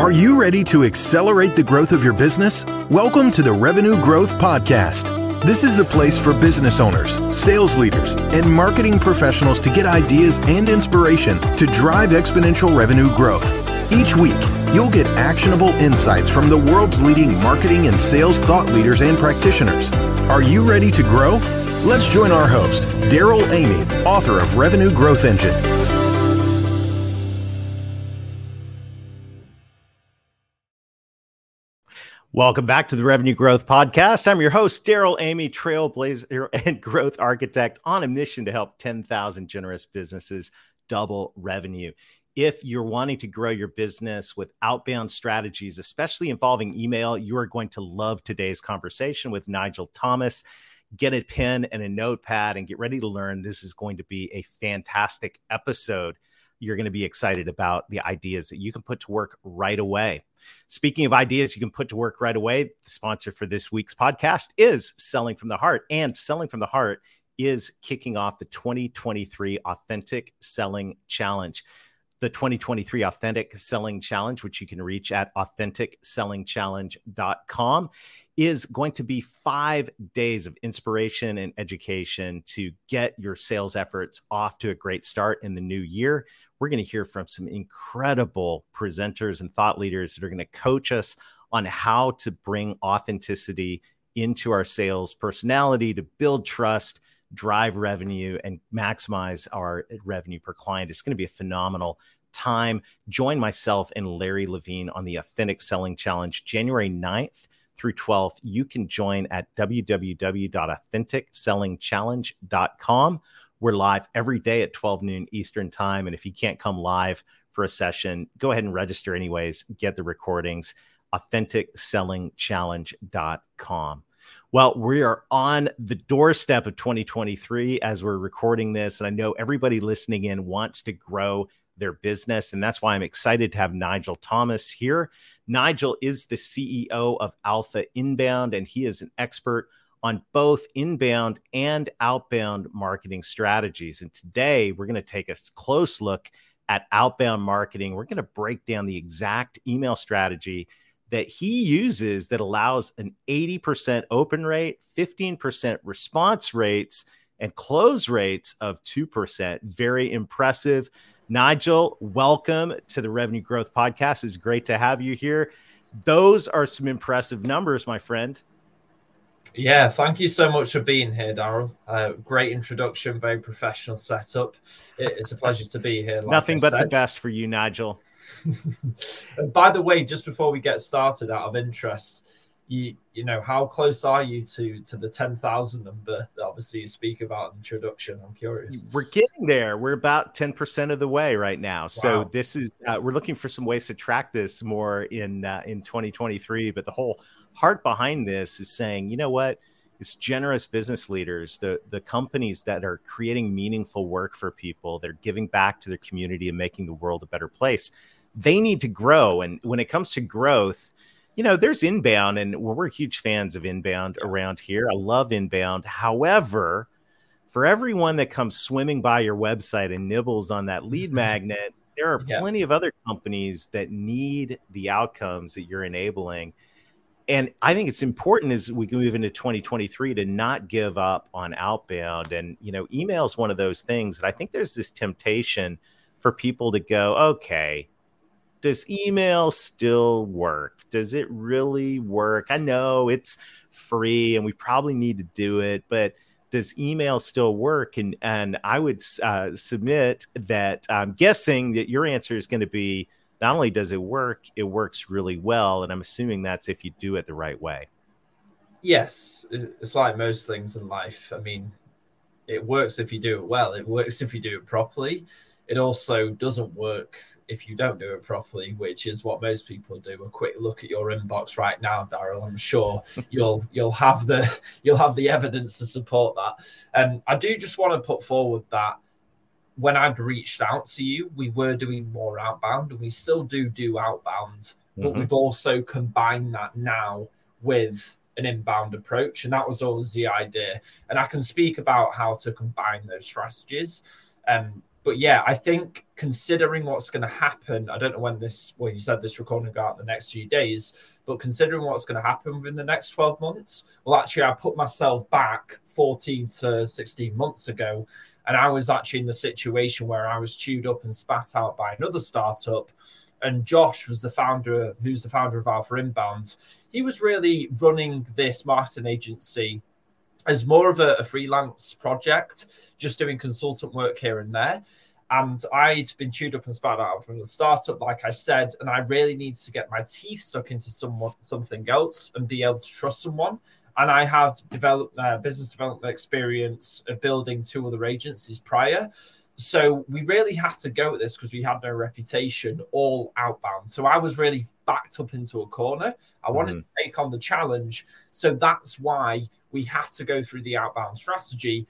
Are you ready to accelerate the growth of your business? Welcome to the Revenue Growth Podcast. This is the place for business owners, sales leaders, and marketing professionals to get ideas and inspiration to drive exponential revenue growth. Each week, you'll get actionable insights from the world's leading marketing and sales thought leaders and practitioners. Are you ready to grow? Let's join our host, Darrell Amy, author of Revenue Growth Engine. Welcome back to the Revenue Growth Podcast. I'm your host, Darrell Amy, trailblazer and growth architect on a mission to help 10,000 generous businesses double revenue. If you're wanting to grow your business with outbound strategies, especially involving email, you are going to love today's conversation with Nigel Thomas. Get a pen and a notepad and get ready to learn. This is going to be a fantastic episode. You're going to be excited about the ideas that you can put to work right away. Speaking of ideas you can put to work right away, the sponsor for this week's podcast is Selling from the Heart. And Selling from the Heart is kicking off the 2023 Authentic Selling Challenge. The 2023 Authentic Selling Challenge, which you can reach at AuthenticSellingChallenge.com, is going to be five days of inspiration and education to get your sales efforts off to a great start in the new year we're going to hear from some incredible presenters and thought leaders that are going to coach us on how to bring authenticity into our sales personality to build trust, drive revenue, and maximize our eh, revenue per client. It's going to be a phenomenal time. Join myself and Larry Levine on the Authentic Selling Challenge January 9th through 12th. You can join at www.AuthenticSellingChallenge.com we're live every day at 12 noon Eastern time. And if you can't come live for a session, go ahead and register anyways, get the recordings, AuthenticSellingChallenge.com. Well, we are on the doorstep of 2023 as we're recording this. And I know everybody listening in wants to grow their business. And that's why I'm excited to have Nigel Thomas here. Nigel is the CEO of Alpha Inbound, and he is an expert on both inbound and outbound marketing strategies. And today we're going to take a close look at outbound marketing. We're going to break down the exact email strategy that he uses that allows an 80% open rate, 15% response rates, and close rates of 2%. Very impressive. Nigel, welcome to the Revenue Growth Podcast. It's great to have you here. Those are some impressive numbers, my friend. Yeah, thank you so much for being here, Darrell. Uh, great introduction, very professional setup. It's a pleasure to be here. Like Nothing I but said. the best for you, Nigel. By the way, just before we get started, out of interest, you you know how close are you to to the 10,000 number that obviously you speak about in the introduction I'm curious we're getting there we're about 10% of the way right now wow. so this is uh, we're looking for some ways to track this more in uh, in 2023 but the whole heart behind this is saying, you know what? It's generous business leaders, the the companies that are creating meaningful work for people, they're giving back to their community and making the world a better place. They need to grow. And when it comes to growth, you know, there's inbound, and we're huge fans of inbound around here. I love inbound. However, for everyone that comes swimming by your website and nibbles on that lead mm-hmm. magnet, there are plenty of other companies that need the outcomes that you're enabling and I think it's important as we move into 2023 to not give up on outbound. And, you know, email is one of those things that I think there's this temptation for people to go, okay, does email still work? Does it really work? I know it's free and we probably need to do it, but does email still work? And and I would uh, submit that I'm guessing that your answer is going to be not only does it work, it works really well. And I'm assuming that's if you do it the right way. Yes. It's like most things in life. I mean, it works if you do it well, it works if you do it properly. It also doesn't work if you don't do it properly, which is what most people do. A quick look at your inbox right now, Darrell. I'm sure you'll you'll have the you'll have the evidence to support that. And I do just want to put forward that when I'd reached out to you, we were doing more outbound and we still do do outbound, but mm-hmm. we've also combined that now with an inbound approach. And that was always the idea. And I can speak about how to combine those strategies. Um, but yeah, I think considering what's going to happen, I don't know when this, well, you said this recording will go out in the next few days, but considering what's going to happen within the next 12 months, well, actually, I put myself back 14 to 16 months ago, and I was actually in the situation where I was chewed up and spat out by another startup. And Josh was the founder, who's the founder of Alpha Inbound. He was really running this marketing agency as more of a, a, freelance project, just doing consultant work here and there. And I'd been chewed up and spat out from the startup, like I said, and I really needed to get my teeth stuck into someone, something else, and be able to trust someone. And I had developed uh, business development experience of building two other agencies prior. So we really had to go at this because we had no reputation, all outbound. So I was really backed up into a corner. I wanted mm-hmm. to take on the challenge. So that's why we have to go through the outbound strategy.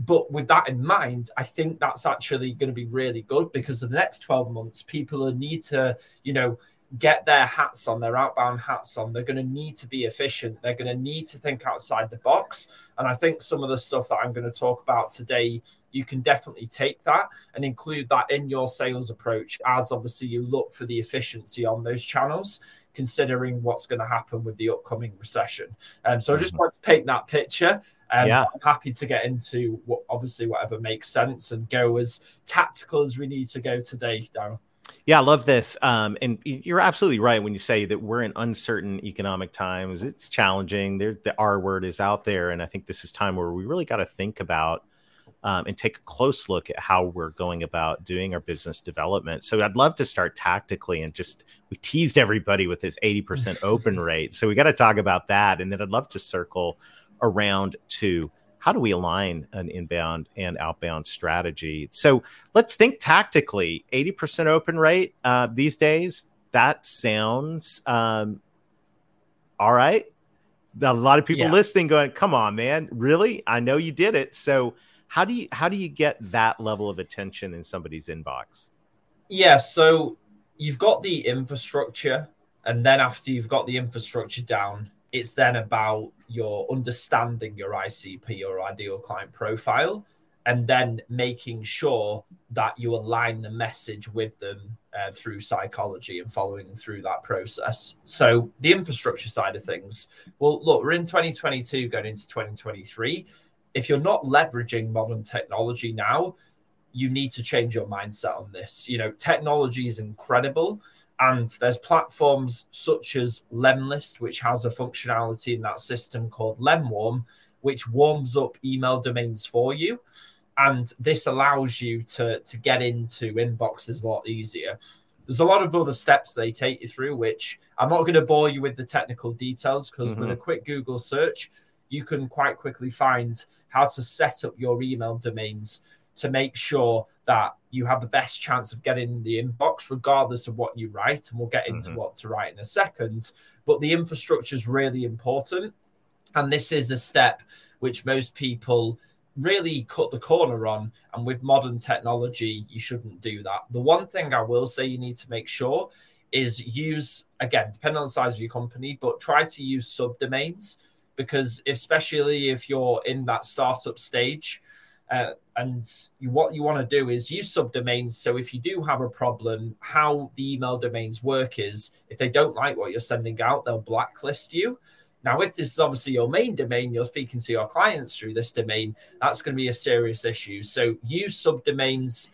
But with that in mind, I think that's actually going to be really good because in the next 12 months, people need to, you know, get their hats on, their outbound hats on. They're going to need to be efficient. They're going to need to think outside the box. And I think some of the stuff that I'm going to talk about today, you can definitely take that and include that in your sales approach as obviously you look for the efficiency on those channels, considering what's going to happen with the upcoming recession. Um, so I just mm-hmm. want to paint that picture. Um, yeah. I'm happy to get into what obviously whatever makes sense and go as tactical as we need to go today, Darrell. Yeah, I love this. Um, and you're absolutely right when you say that we're in uncertain economic times. It's challenging. There, the R word is out there, and I think this is time where we really got to think about um, and take a close look at how we're going about doing our business development. So I'd love to start tactically and just we teased everybody with this 80% open rate. So we got to talk about that, and then I'd love to circle around to how do we align an inbound and outbound strategy? So let's think tactically. 80% open rate uh, these days, that sounds um, all right. A lot of people yeah. listening going, come on, man, really? I know you did it. So how do you how do you get that level of attention in somebody's inbox? Yeah, so you've got the infrastructure, and then after you've got the infrastructure down, it's then about your understanding your ICP or ideal client profile and then making sure that you align the message with them uh, through psychology and following through that process. So, the infrastructure side of things, well, look, we're in 2022 going into 2023. If you're not leveraging modern technology now, you need to change your mindset on this. You know, technology is incredible and there's platforms such as Lemlist, which has a functionality in that system called Lemwarm, which warms up email domains for you. And this allows you to, to get into inboxes a lot easier. There's a lot of other steps they take you through, which I'm not going to bore you with the technical details because mm-hmm. with a quick Google search, you can quite quickly find how to set up your email domains to make sure that you have the best chance of getting the inbox, regardless of what you write. And we'll get into mm-hmm. what to write in a second. But the infrastructure is really important. And this is a step which most people really cut the corner on. And with modern technology, you shouldn't do that. The one thing I will say you need to make sure is use, again, depending on the size of your company, but try to use subdomains because, especially if you're in that startup stage, uh, and you, what you want to do is use subdomains. So if you do have a problem, how the email domains work is if they don't like what you're sending out, they'll blacklist you. Now, if this is obviously your main domain, you're speaking to your clients through this domain, that's going to be a serious issue. So use subdomains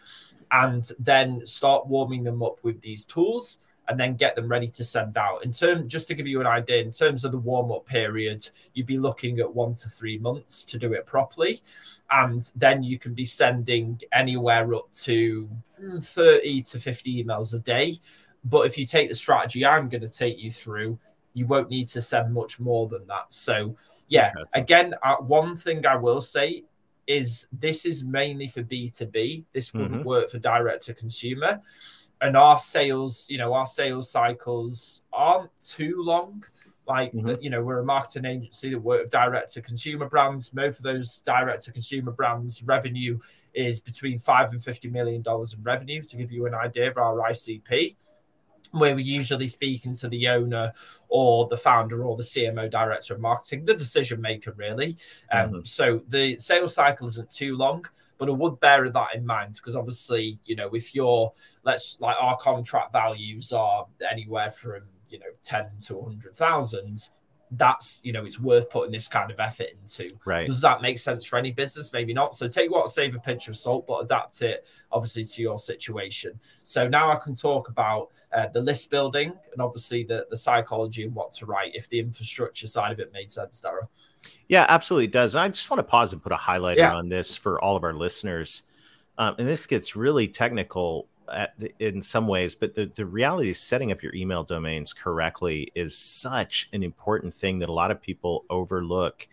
and then start warming them up with these tools and then get them ready to send out. In term, just to give you an idea, in terms of the warm up period, you'd be looking at one to three months to do it properly, and then you can be sending anywhere up to thirty to fifty emails a day. But if you take the strategy I'm going to take you through, you won't need to send much more than that. So, yeah, again, uh, one thing I will say is this is mainly for B2B. This wouldn't mm-hmm. work for direct to consumer and our sales, you know, our sales cycles aren't too long. Like, mm-hmm. you know, we're a marketing agency that work with direct to consumer brands. Most of those direct to consumer brands' revenue is between five and fifty million dollars in revenue. To give you an idea of our ICP, where we're usually speaking to the owner or the founder or the CMO director of marketing, the decision maker, really. Um, mm-hmm. So the sales cycle isn't too long, but I would bear that in mind because obviously, you know, if you're, let's like our contract values are anywhere from, you know, 10 to 100,000, that's you know it's worth putting this kind of effort into. Right. Does that make sense for any business? Maybe not. So take what save a pinch of salt, but adapt it obviously to your situation. So now I can talk about uh, the list building and obviously the the psychology and what to write if the infrastructure side of it made sense, Darrell. Yeah, absolutely does. And I just want to pause and put a highlighter yeah. on this for all of our listeners. Um, and this gets really technical at, in some ways, but the, the reality is setting up your email domains correctly is such an important thing that a lot of people overlook.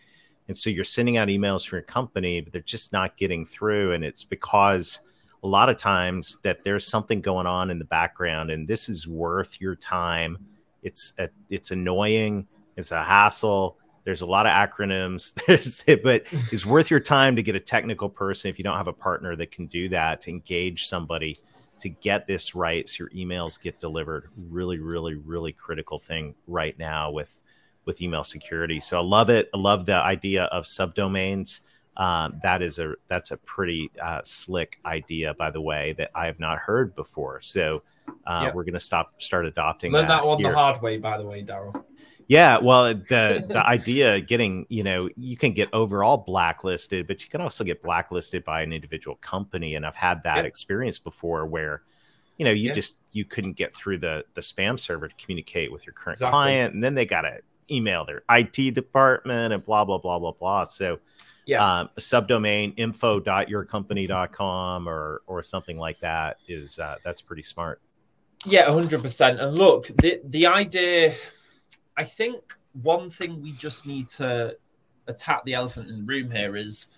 And so you're sending out emails from your company, but they're just not getting through. And it's because a lot of times that there's something going on in the background, and this is worth your time. It's a, it's annoying. It's a hassle. There's a lot of acronyms. There's, but it's worth your time to get a technical person if you don't have a partner that can do that to engage somebody to get this right so your emails get delivered. Really really really critical thing right now with with email security. So i love it. I love the idea of subdomains. Um, that is a that's a pretty uh, slick idea by the way that i have not heard before. So uh, yep. we're going to stop start adopting learn that, that one here. the hard way by the way darrell yeah, well, the the idea getting, you know, you can get overall blacklisted, but you can also get blacklisted by an individual company and I've had that experience before where you know, you yeah. just you couldn't get through the the spam server to communicate with your current exactly. client and then they got to email their IT department and blah blah blah blah blah. So yeah. Um, a subdomain info.yourcompany.com or or something like that is uh, that's pretty smart. Yeah, 100%. And look, the the idea I think one thing we just need to attack the elephant in the room here is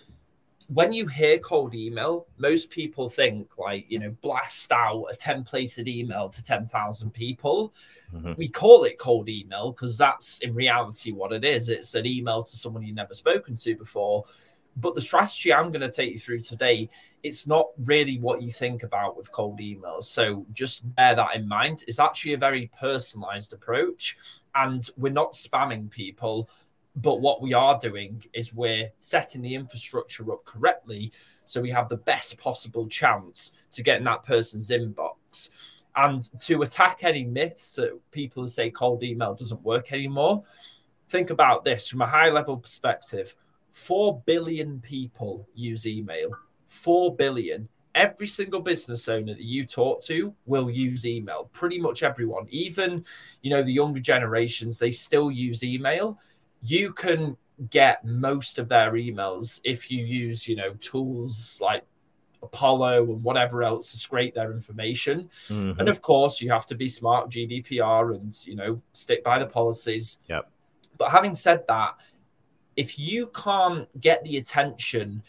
when you hear cold email, most people think like, you know, blast out a templated email to 10,000 people. Mm-hmm. We call it cold email because that's in reality what it is. It's an email to someone you've never spoken to before. But the strategy I'm going to take you through today, it's not really what you think about with cold emails. So just bear that in mind. It's actually a very personalized approach and we're not spamming people. But what we are doing is we're setting the infrastructure up correctly so we have the best possible chance to get in that person's inbox. And to attack any myths that people say cold email doesn't work anymore, think about this from a high level perspective 4 billion people use email. 4 billion every single business owner that you talk to will use email. Pretty much everyone. Even you know the younger generations they still use email. You can get most of their emails if you use you know tools like apollo and whatever else to scrape their information. Mm-hmm. and of course you have to be smart gdpr and you know stick by the policies. Yep. But having said that if you can't get the attention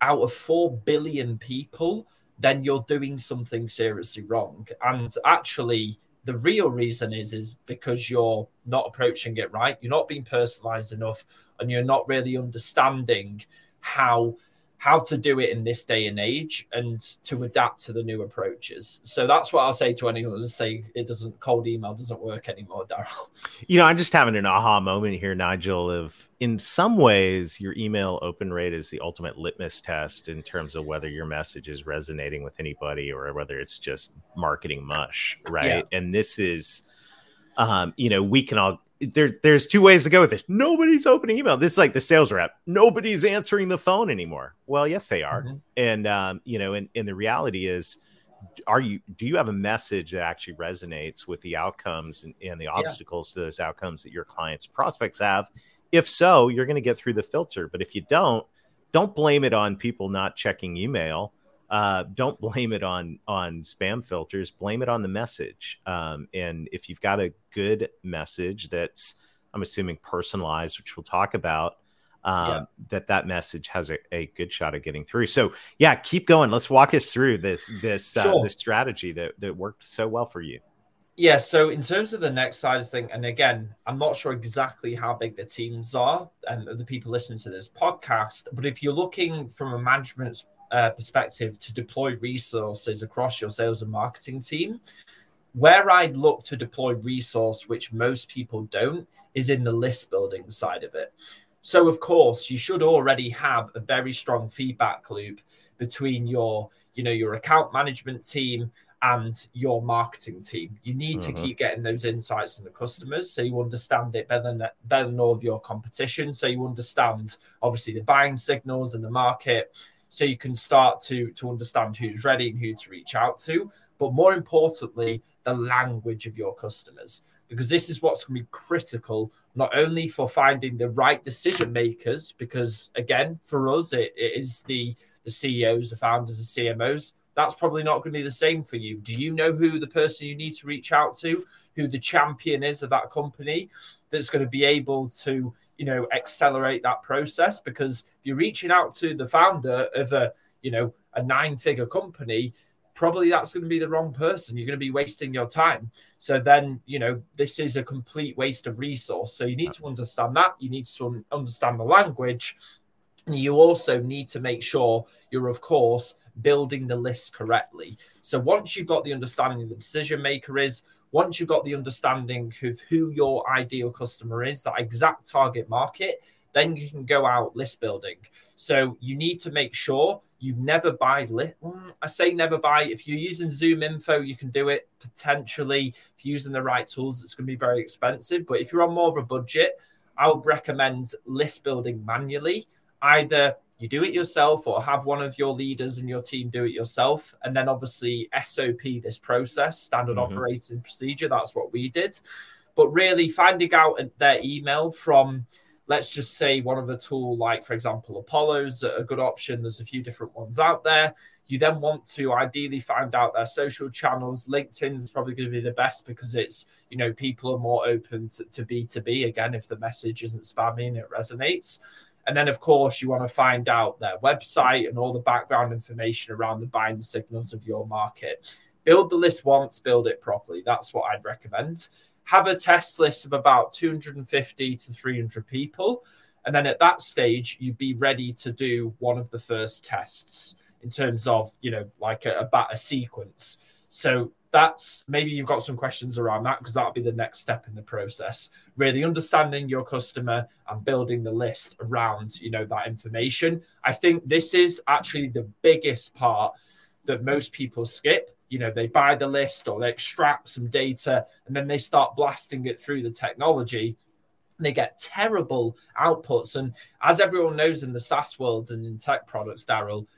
out of 4 billion people, then you're doing something seriously wrong. And actually, the real reason is is because you're not approaching it right. You're not being personalized enough, and you're not really understanding how how to do it in this day and age and to adapt to the new approaches. So that's what I'll say to anyone who say it doesn't cold email doesn't work anymore, Darrell. You know, I'm just having an aha moment here, Nigel, of in some ways your email open rate is the ultimate litmus test in terms of whether your message is resonating with anybody or whether it's just marketing mush, right? Yeah. And this is um, you know, we can all there, there's two ways to go with this. Nobody's opening email. This is like the sales rep. Nobody's answering the phone anymore. Well, yes, they are. Mm-hmm. And um, you know, and, and the reality is, are you do you have a message that actually resonates with the outcomes and, and the obstacles yeah. to those outcomes that your clients prospects have? If so, you're going to get through the filter. But if you don't, don't blame it on people not checking email uh, don't blame it on on spam filters blame it on the message um, and if you've got a good message that's i'm assuming personalized which we'll talk about um, yeah. that that message has a, a, good shot of getting through so yeah keep going let's walk us through this this uh, sure. this strategy that that worked so well for you yeah, so in terms of the next size thing, and again, I'm not sure exactly how big the teams are and the people listening to this podcast, but if you're looking from a management uh, perspective to deploy resources across your sales and marketing team, where I'd look to deploy resource, which most people don't, is in the list building side of it. So, of course, you should already have a very strong feedback loop between your, you know, your account management team and your marketing team. You need to mm-hmm. keep getting those insights from the customers so you understand it better than better than all of your competition. So you understand obviously the buying signals in the market. So you can start to to understand who's ready and who to reach out to. But more importantly, the language of your customers. Because this is what's going to be critical, not only for finding the right decision makers, because again, for us, it, it is the the CEOs, the founders, the CMOs, that's probably not going to be the same for you. Do you know who the person you need to reach out to, who the champion is of that company that's going to be able to, you know, accelerate that process? Because if you're reaching out to the founder of a, you know, a nine figure company, probably that's going to be the wrong person. You're going to be wasting your time. So then, you know, this is a complete waste of resource. So you need to understand that. You need to understand the language. You also need to make sure you're, of course, building the list correctly. So once you've got the understanding of the decision maker is, once you've got the understanding of who your ideal customer is, that exact target market, then you can go out list building. So you need to make sure you never buy list. Mm, I say never buy. If you're using Zoom Info, you can do it potentially. If you're using the right tools, it's going to be very expensive. But if you're on more of a budget, I would recommend list building manually. Either you do it yourself or have one of your leaders in your team do it yourself. And then obviously sop this process standard mm-hmm. operating procedure that's what we did. But really finding out their email from let's just say one of the tool like for example apollo's a good option. There's a few different ones out there. You then want to ideally find out their social channels. Linkedin is probably going to be the best because it's you know people are more open to, to b2b again if the message isn't spammy and it resonates and then, of course, you want to find out their website and all the background information around the buying signals of your market. Build the list once, build it properly. That's what I'd recommend. Have a test list of about 250 to 300 people. And then at that stage, you'd be ready to do one of the first tests in terms of, you know, like a, a, sequence. So that's maybe you've got some questions around that because that'll be the next step in the process. Really understanding your customer and building the list around you know that information. I think this is actually the biggest part that most people skip. You know they buy the list or they extract some data and then they start blasting it through the technology. They get terrible outputs. And as everyone knows in the saas world and in tech products darrell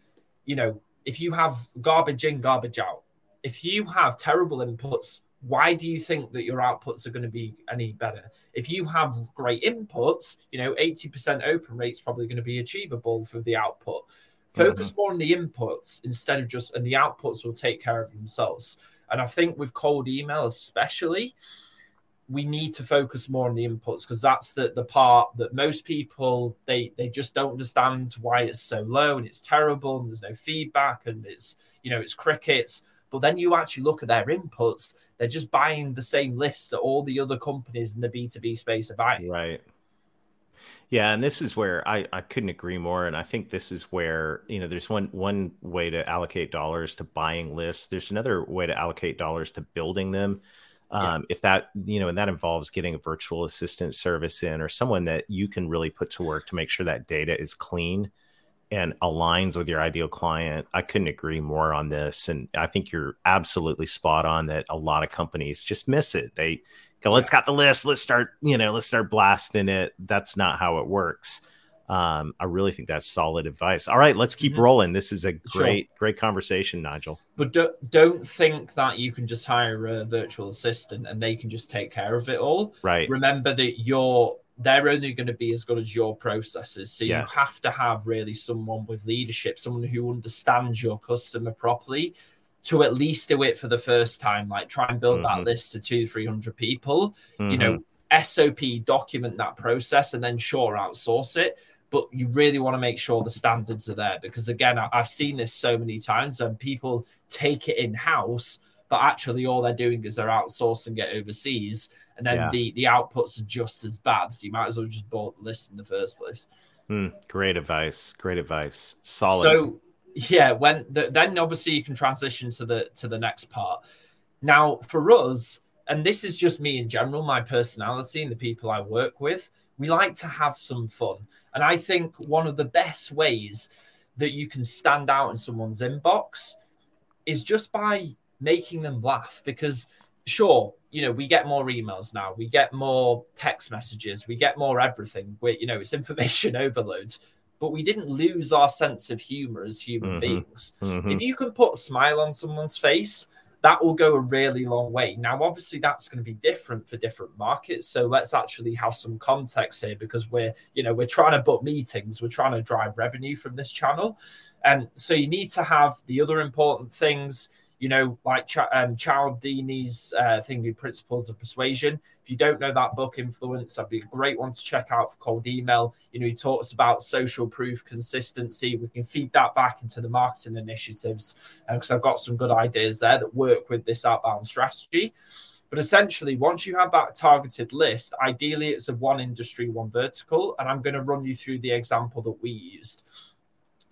you know if you have garbage in garbage out if you have terrible inputs, why do you think that your outputs are going to be any better? If you have great inputs, you know, 80% open rate is probably going to be achievable for the output. Focus mm-hmm. more on the inputs instead of just, and the outputs will take care of themselves. And I think with cold email, especially, we need to focus more on the inputs because that's the, the part that most people they they just don't understand why it's so low and it's terrible and there's no feedback and it's you know it's crickets but then you actually look at their inputs, they're just buying the same lists that all the other companies in the B2B space are buying. Right. Yeah, and this is where I, I couldn't agree more. And I think this is where, you know, there's one one way to allocate dollars to buying lists. There's another way to allocate dollars to building them. Um, yeah. If that, you know, and that involves getting a virtual assistant service in or someone that you can really put to work to make sure that data is clean and aligns with your ideal client. I couldn't agree more on this. And I think you're absolutely spot on that a lot of companies just miss it. They go, let's got the list, let's start, you know, let's start blasting it. That's not how it works. Um, I really think that's solid advice. All right, let's keep mm-hmm. rolling. This is a great, sure. great conversation, Nigel. But do, don't think that you can just hire a virtual assistant and they can just take care of it all. Right. Remember that you're they're only going to be as good as your processes. So yes. you have to have really someone with leadership, someone who understands your customer properly to at least do it for the first time. Like try and build mm-hmm. that list to two, 300 people, mm-hmm. you know, mm-hmm. SOP, document that process, and then sure, outsource it. But you really want to make sure the standards are there because, again, I've seen this so many times when people take it in house but actually all they're doing is they're outsourcing it overseas, and then yeah. the the outputs are just as bad. So you might as well just bought the list in the first place. Mm, great advice. Great advice. Solid. So yeah, when the, then obviously you can transition to the to the next part. Now, for us, and this is just me in general, my personality and the people I work with, we like to have some fun. And I think one of the best ways that you can stand out in someone's inbox is just by making them laugh because sure you know we get more emails now we get more text messages we get more everything we you know it's information overload but we didn't lose our sense of humor as human mm-hmm. beings mm-hmm. if you can put a smile on someone's face that will go a really long way now obviously that's going to be different for different markets so let's actually have some context here because we're you know we're trying to book meetings we're trying to drive revenue from this channel and so you need to have the other important things you know, like Ch- um, Cialdini's uh, thinking principles of persuasion. If you don't know that book, Influence, that'd be a great one to check out for cold email. You know, he talks about social proof consistency. We can feed that back into the marketing initiatives because um, I've got some good ideas there that work with this outbound strategy. But essentially, once you have that targeted list, ideally it's a one industry, one vertical. And I'm going to run you through the example that we used.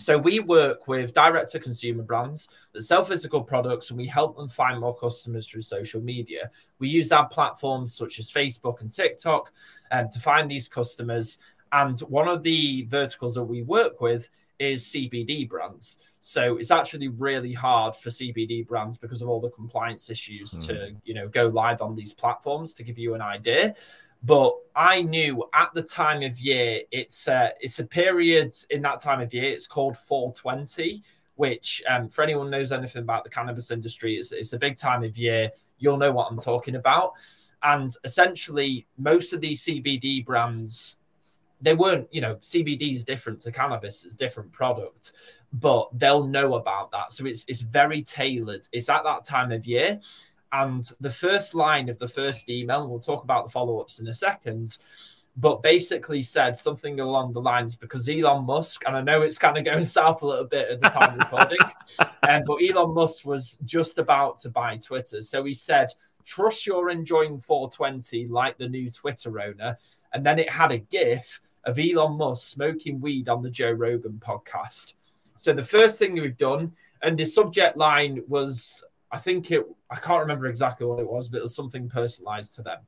So we work with direct to consumer brands that sell physical products and we help them find more customers through social media. We use our platforms such as Facebook and TikTok um, to find these customers. And one of the verticals that we work with is CBD brands. So it's actually really hard for CBD brands because of all the compliance issues mm. to, you know, go live on these platforms to give you an idea. But I knew at the time of year, it's a, it's a period in that time of year. It's called 420, which um, for anyone knows anything about the cannabis industry, it's, it's a big time of year. You'll know what I'm talking about. And essentially, most of these CBD brands, they weren't, you know, CBD is different to cannabis, it's different product, but they'll know about that. So it's it's very tailored. It's at that time of year. And the first line of the first email, and we'll talk about the follow ups in a second, but basically said something along the lines because Elon Musk, and I know it's kind of going south a little bit at the time of recording, um, but Elon Musk was just about to buy Twitter. So he said, Trust you're enjoying 420 like the new Twitter owner. And then it had a GIF of Elon Musk smoking weed on the Joe Rogan podcast. So the first thing we've done, and the subject line was I think it, I can't remember exactly what it was, but it was something personalized to them,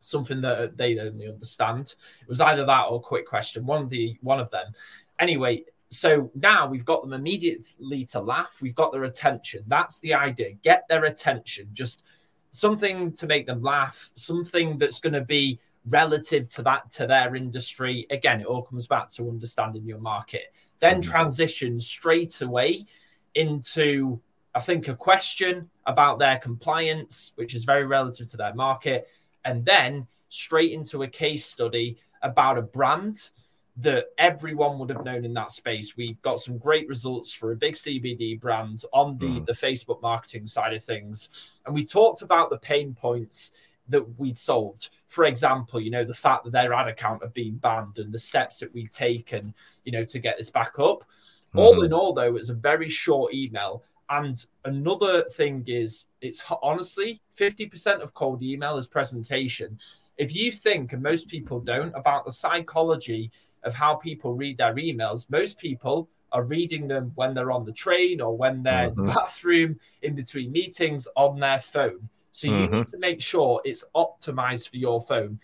something that they only understand. It was either that or quick question, one of the one of them. Anyway, so now we've got them immediately to laugh. We've got their attention. That's the idea. Get their attention. Just something to make them laugh. Something that's going to be relative to that to their industry. Again, it all comes back to understanding your market. Then mm-hmm. transition straight away into I think, a question about their compliance, which is very relative to their market, and then straight into a case study about a brand that everyone would have known in that space. We got some great results for a big CBD brand on the, mm. the Facebook marketing side of things. And we talked about the pain points that we'd solved. For example, you know, the fact that their ad account had been banned and the steps that we'd taken, you know, to get this back up. Mm-hmm. All in all, though, it was a very short email and another thing is, it's honestly 50% of cold email is presentation. If you think, and most people don't, about the psychology of how people read their emails, most people are reading them when they're on the train or when they're mm-hmm. in the bathroom, in between meetings, on their phone. So you mm-hmm. need to make sure it's optimized for your phone.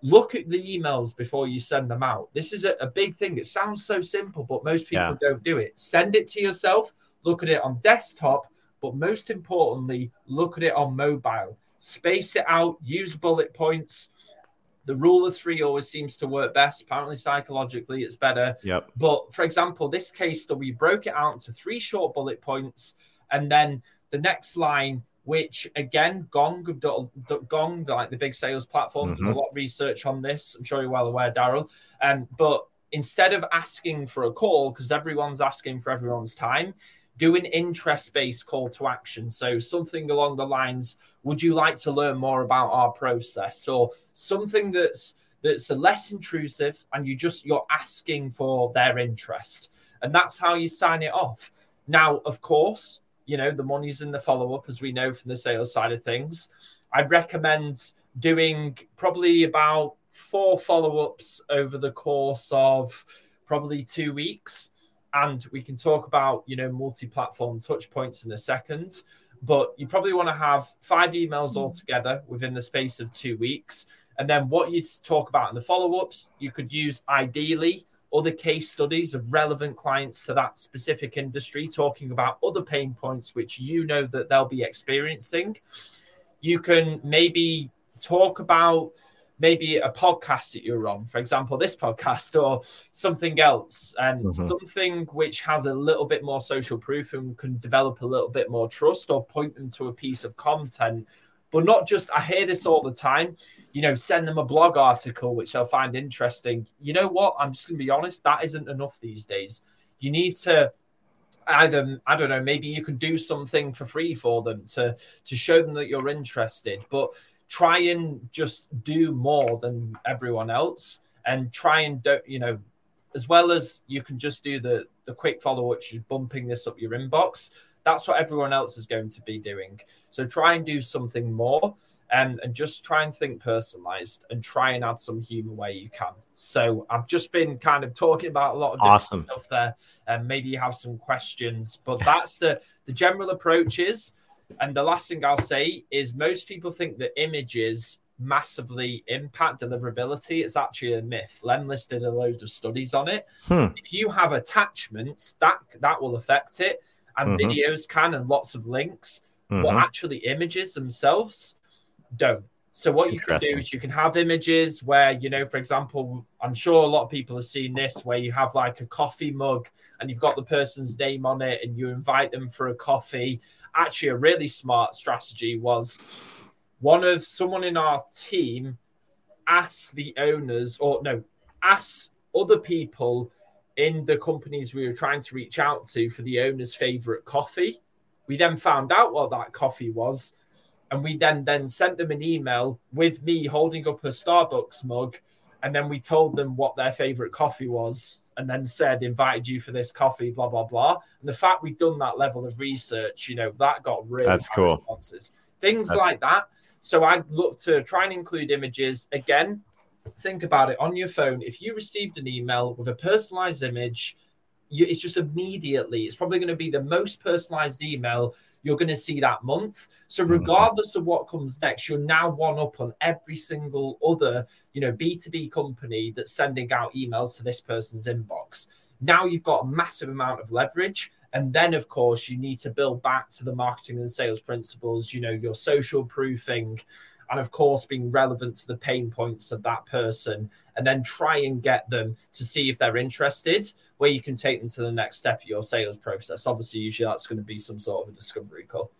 Look at the emails before you send them out. This is a, a big thing. It sounds so simple, but most people yeah. don't do it. Send it to yourself look at it on desktop, but most importantly, look at it on mobile. Space it out, use bullet points. The rule of three always seems to work best. Apparently, psychologically, it's better. Yep. But for example, this case that we broke it out into three short bullet points, and then the next line, which again, Gong, Gong, like the big sales platform, mm-hmm. did a lot of research on this. I'm sure you're well aware, Darrell. Um, but instead of asking for a call, because everyone's asking for everyone's time, do an interest based call to action. So, something along the lines, would you like to learn more about our process? Or something that's that's less intrusive and you just you're asking for their interest and that's how you sign it off now of course you know the money's in the follow-up as we know from the sales side of things i'd recommend doing probably about four follow-ups over the course of probably two weeks and we can talk about you know multi-platform touch points in a second but you probably want to have five emails all together within the space of two weeks. And then what you talk about in the follow ups, you could use ideally other case studies of relevant clients to that specific industry, talking about other pain points which you know that they'll be experiencing. You can maybe talk about maybe a podcast that you're on, for example, this podcast or something else, and mm-hmm. something which has a little bit more social proof and can develop a little bit more trust or point them to a piece of content but not just I hear this all the time. You know, send them a blog article which they'll find interesting. You know what? I'm just going to be honest. That isn't enough these days. You need to either I don't know. Maybe you can do something for free for them to to show them that you're interested. But try and just do more than everyone else, and try and don't you know, as well as you can just do the the quick follow, which is bumping this up your inbox that's what everyone else is going to be doing. So try and do something more and, and just try and think personalized and try and add some humor where you can. So I've just been kind of talking about a lot of awesome stuff there, and maybe you have some questions, but that's the the general approach is. And the last thing I'll say is most people think that images massively impact deliverability. It's actually a myth. Len did a load of studies on it. Hmm. If you have attachments, that that will affect it and mm-hmm. videos can and lots of links, mm-hmm. but actually images themselves don't. So what you can do is you can have images where, you know, for example, I'm sure a lot of people have seen this where you have like a coffee mug and you've got the person's name on it and you invite them for a coffee. Actually, a really smart strategy was one of someone in our team asked the owners or no, asked other people in the companies we were trying to reach out to for the owner's favorite coffee. We then found out what that coffee was, and we then then sent them an email with me holding up a Starbucks mug, and then we told them what their favorite coffee was, and then said invited you for this coffee, blah blah blah. And the fact we've done that level of research, you know, that got really that's cool responses, things that's like that. So I'd look to try and include images again think about it on your phone. If you received an email with a personalized image, you, it's just immediately, it's probably going to be the most personalized email you're going to see that month. So mm-hmm. regardless of what comes next, you're now one up on every single other, you know, B2B company that's sending out emails to this person's inbox. Now you've got a massive amount of leverage. And then, of course, you need to build back to the marketing and sales principles, you know, your social proofing, and of course being relevant to the pain points of that person and then try and get them to see if they're interested where you can take them to the next step of your sales process. Obviously usually that's going to be some sort of a discovery call.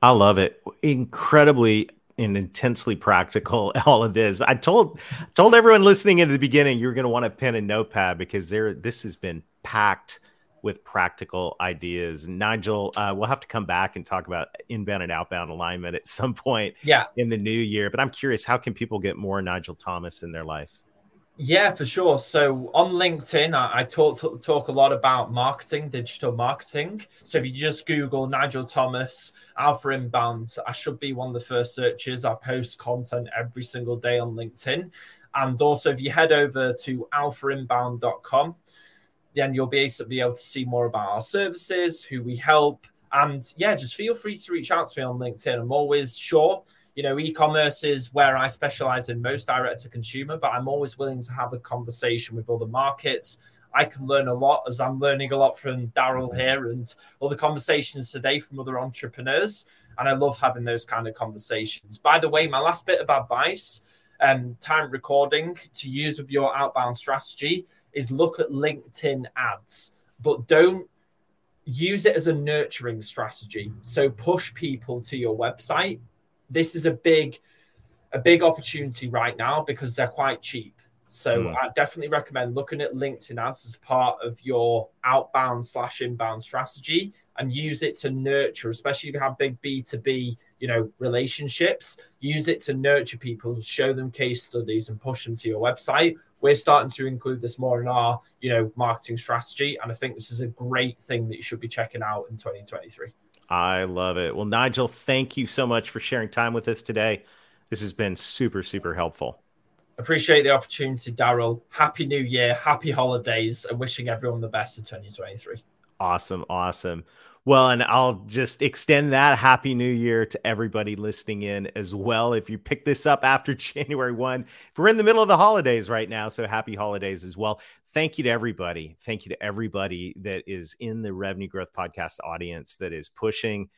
I love it. Incredibly and intensely practical all of this. I told told everyone listening in the beginning you're going to want a pen and notepad because there this has been packed with practical ideas. Nigel, uh, we'll have to come back and talk about inbound and outbound alignment at some point yeah. in the new year. But I'm curious, how can people get more Nigel Thomas in their life? Yeah, for sure. So on LinkedIn, I, I talk talk a lot about marketing, digital marketing. So if you just Google Nigel Thomas, Alpha Inbound, I should be one of the first searches. I post content every single day on LinkedIn. And also, if you head over to alphainbound.com, then you'll be able to see more about our services, who we help. And yeah, just feel free to reach out to me on LinkedIn. I'm always sure, you know, e commerce is where I specialize in most direct to consumer, but I'm always willing to have a conversation with other markets. I can learn a lot as I'm learning a lot from Darrell here and all the conversations today from other entrepreneurs. And I love having those kind of conversations. By the way, my last bit of advice um, time recording to use with your outbound strategy is look at LinkedIn ads, but don't use it as a nurturing strategy. So push people to your website. This is a big a big opportunity right now because they're quite cheap. So mm. I definitely recommend looking at LinkedIn ads as part of your outbound slash inbound strategy and use it to nurture, especially if you have big B2B, you know, relationships, use it to nurture people, show them case studies and push them to your website. We're starting to include this more in our, you know, marketing strategy. And I think this is a great thing that you should be checking out in 2023. I love it. Well, Nigel, thank you so much for sharing time with us today. This has been super, super helpful. Appreciate the opportunity, Darrell. Happy New Year, happy holidays, and wishing everyone the best of 2023. Awesome. Awesome. Well, and I'll just extend that happy new year to everybody listening in as well. If you pick this up after January 1, if we're in the middle of the holidays right now, so happy holidays as well. Thank you to everybody. Thank you to everybody that is in the Revenue Growth Podcast audience that is pushing,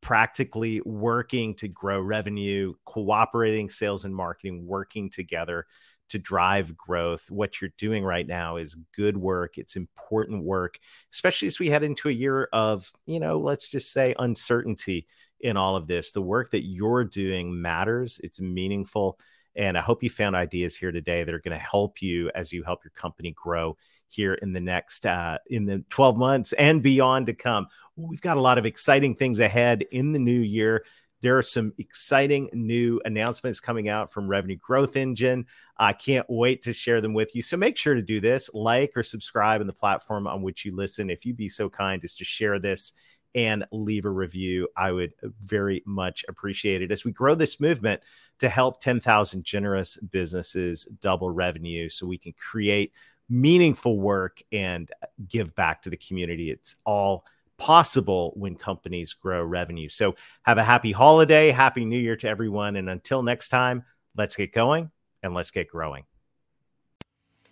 practically working to grow revenue, cooperating sales and marketing, working together to drive growth. What you're doing right now is good work. It's important work, especially as we head into a year of, you know, let's just say uncertainty in all of this. The work that you're doing matters, it's meaningful. And I hope you found ideas here today that are going to help you as you help your company grow here in the next uh, in the 12 months and beyond to come. We've got a lot of exciting things ahead in the new year. There are some exciting new announcements coming out from Revenue Growth Engine. I can't wait to share them with you. So make sure to do this like or subscribe in the platform on which you listen. If you'd be so kind as to share this and leave a review, I would very much appreciate it as we grow this movement to help 10,000 generous businesses double revenue so we can create meaningful work and give back to the community. It's all possible when companies grow revenue. So have a happy holiday, happy new year to everyone. And until next time, let's get going and let's get growing.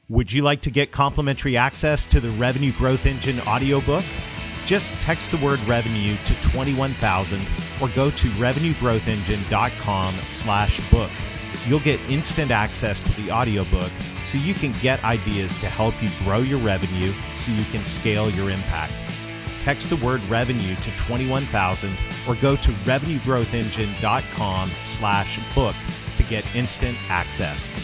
Would you like to get complimentary access to the Revenue Growth Engine audiobook? Just text the word revenue to 21,000 or go to revenuegrowthengine.com slash book. You'll get instant access to the audiobook so you can get ideas to help you grow your revenue so you can scale your impact text the word revenue to 21000 or go to revenuegrowthengine.com slash book to get instant access.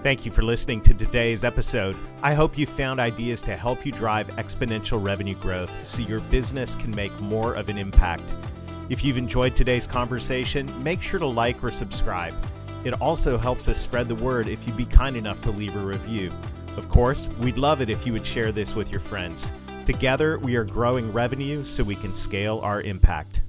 Thank you for listening to today's episode. I hope you found ideas to help you drive exponential revenue growth so your business can make more of an impact. If you've enjoyed today's conversation, make sure to like or subscribe. It also helps us spread the word if you'd be kind enough to leave a review. Of course, we'd love it if you would share this with your friends. Together, we are growing revenue so we can scale our impact.